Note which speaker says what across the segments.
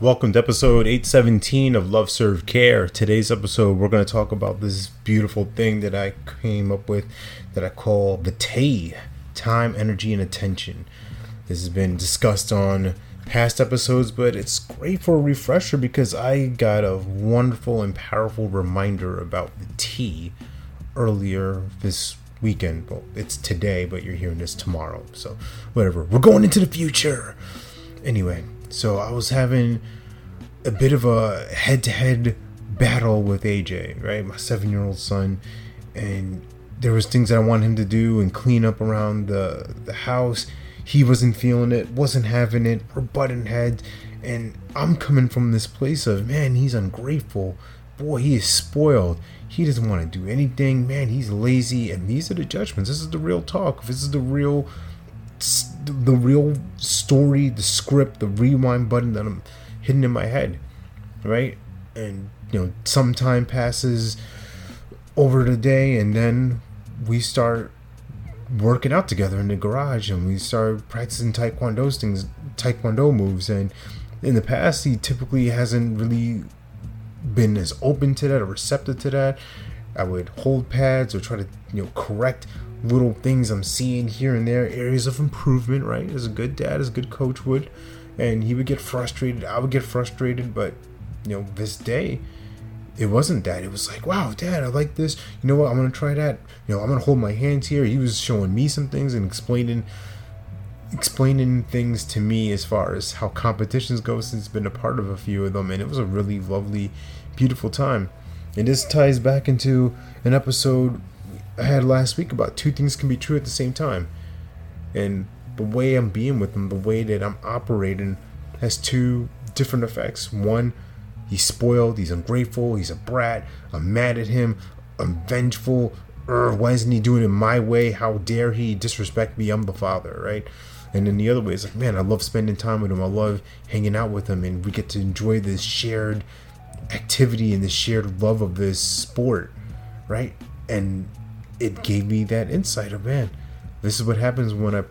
Speaker 1: Welcome to episode 817 of Love Serve Care. Today's episode, we're going to talk about this beautiful thing that I came up with that I call the T time, energy, and attention. This has been discussed on past episodes, but it's great for a refresher because I got a wonderful and powerful reminder about the T earlier this weekend. Well, it's today, but you're hearing this tomorrow. So, whatever. We're going into the future. Anyway, so I was having a bit of a head to head battle with AJ, right? My seven year old son. And there was things that I wanted him to do and clean up around the the house. He wasn't feeling it, wasn't having it. We're butting heads. And I'm coming from this place of, man, he's ungrateful. Boy, he is spoiled. He doesn't want to do anything. Man, he's lazy. And these are the judgments. This is the real talk. This is the real the real story, the script, the rewind button that I'm hidden in my head, right? And you know, some time passes over the day, and then we start working out together in the garage, and we start practicing taekwondo things, taekwondo moves. And in the past, he typically hasn't really been as open to that or receptive to that. I would hold pads or try to you know correct little things I'm seeing here and there, areas of improvement, right? As a good dad, as a good coach would. And he would get frustrated. I would get frustrated, but you know, this day it wasn't that. It was like, wow, dad, I like this. You know what? I'm gonna try that. You know, I'm gonna hold my hands here. He was showing me some things and explaining explaining things to me as far as how competitions go since been a part of a few of them and it was a really lovely beautiful time and this ties back into an episode I had last week about two things can be true at the same time. And the way I'm being with him, the way that I'm operating, has two different effects. One, he's spoiled, he's ungrateful, he's a brat, I'm mad at him, I'm vengeful. Ugh, why isn't he doing it my way? How dare he disrespect me? I'm the father, right? And then the other way is like, man, I love spending time with him. I love hanging out with him, and we get to enjoy this shared activity and the shared love of this sport, right? And it gave me that insight of man, this is what happens when I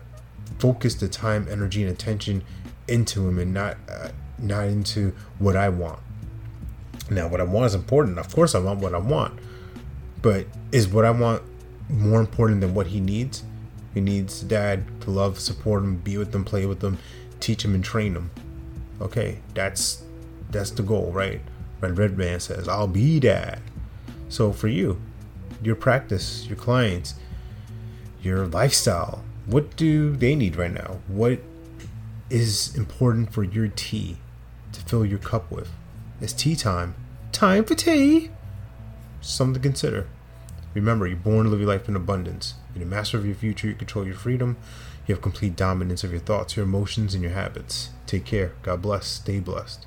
Speaker 1: focus the time, energy, and attention into him and not uh, not into what I want. Now, what I want is important. Of course, I want what I want, but is what I want more important than what he needs? He needs dad to love, support him, be with him, play with him, teach him, and train him. Okay, that's that's the goal, right? Red Redman says, "I'll be dad." So for you, your practice, your clients, your lifestyle. What do they need right now? What is important for your tea to fill your cup with? It's tea time. Time for tea. Something to consider. Remember, you're born to live your life in abundance. You're the master of your future. You control your freedom. You have complete dominance of your thoughts, your emotions, and your habits. Take care. God bless. Stay blessed.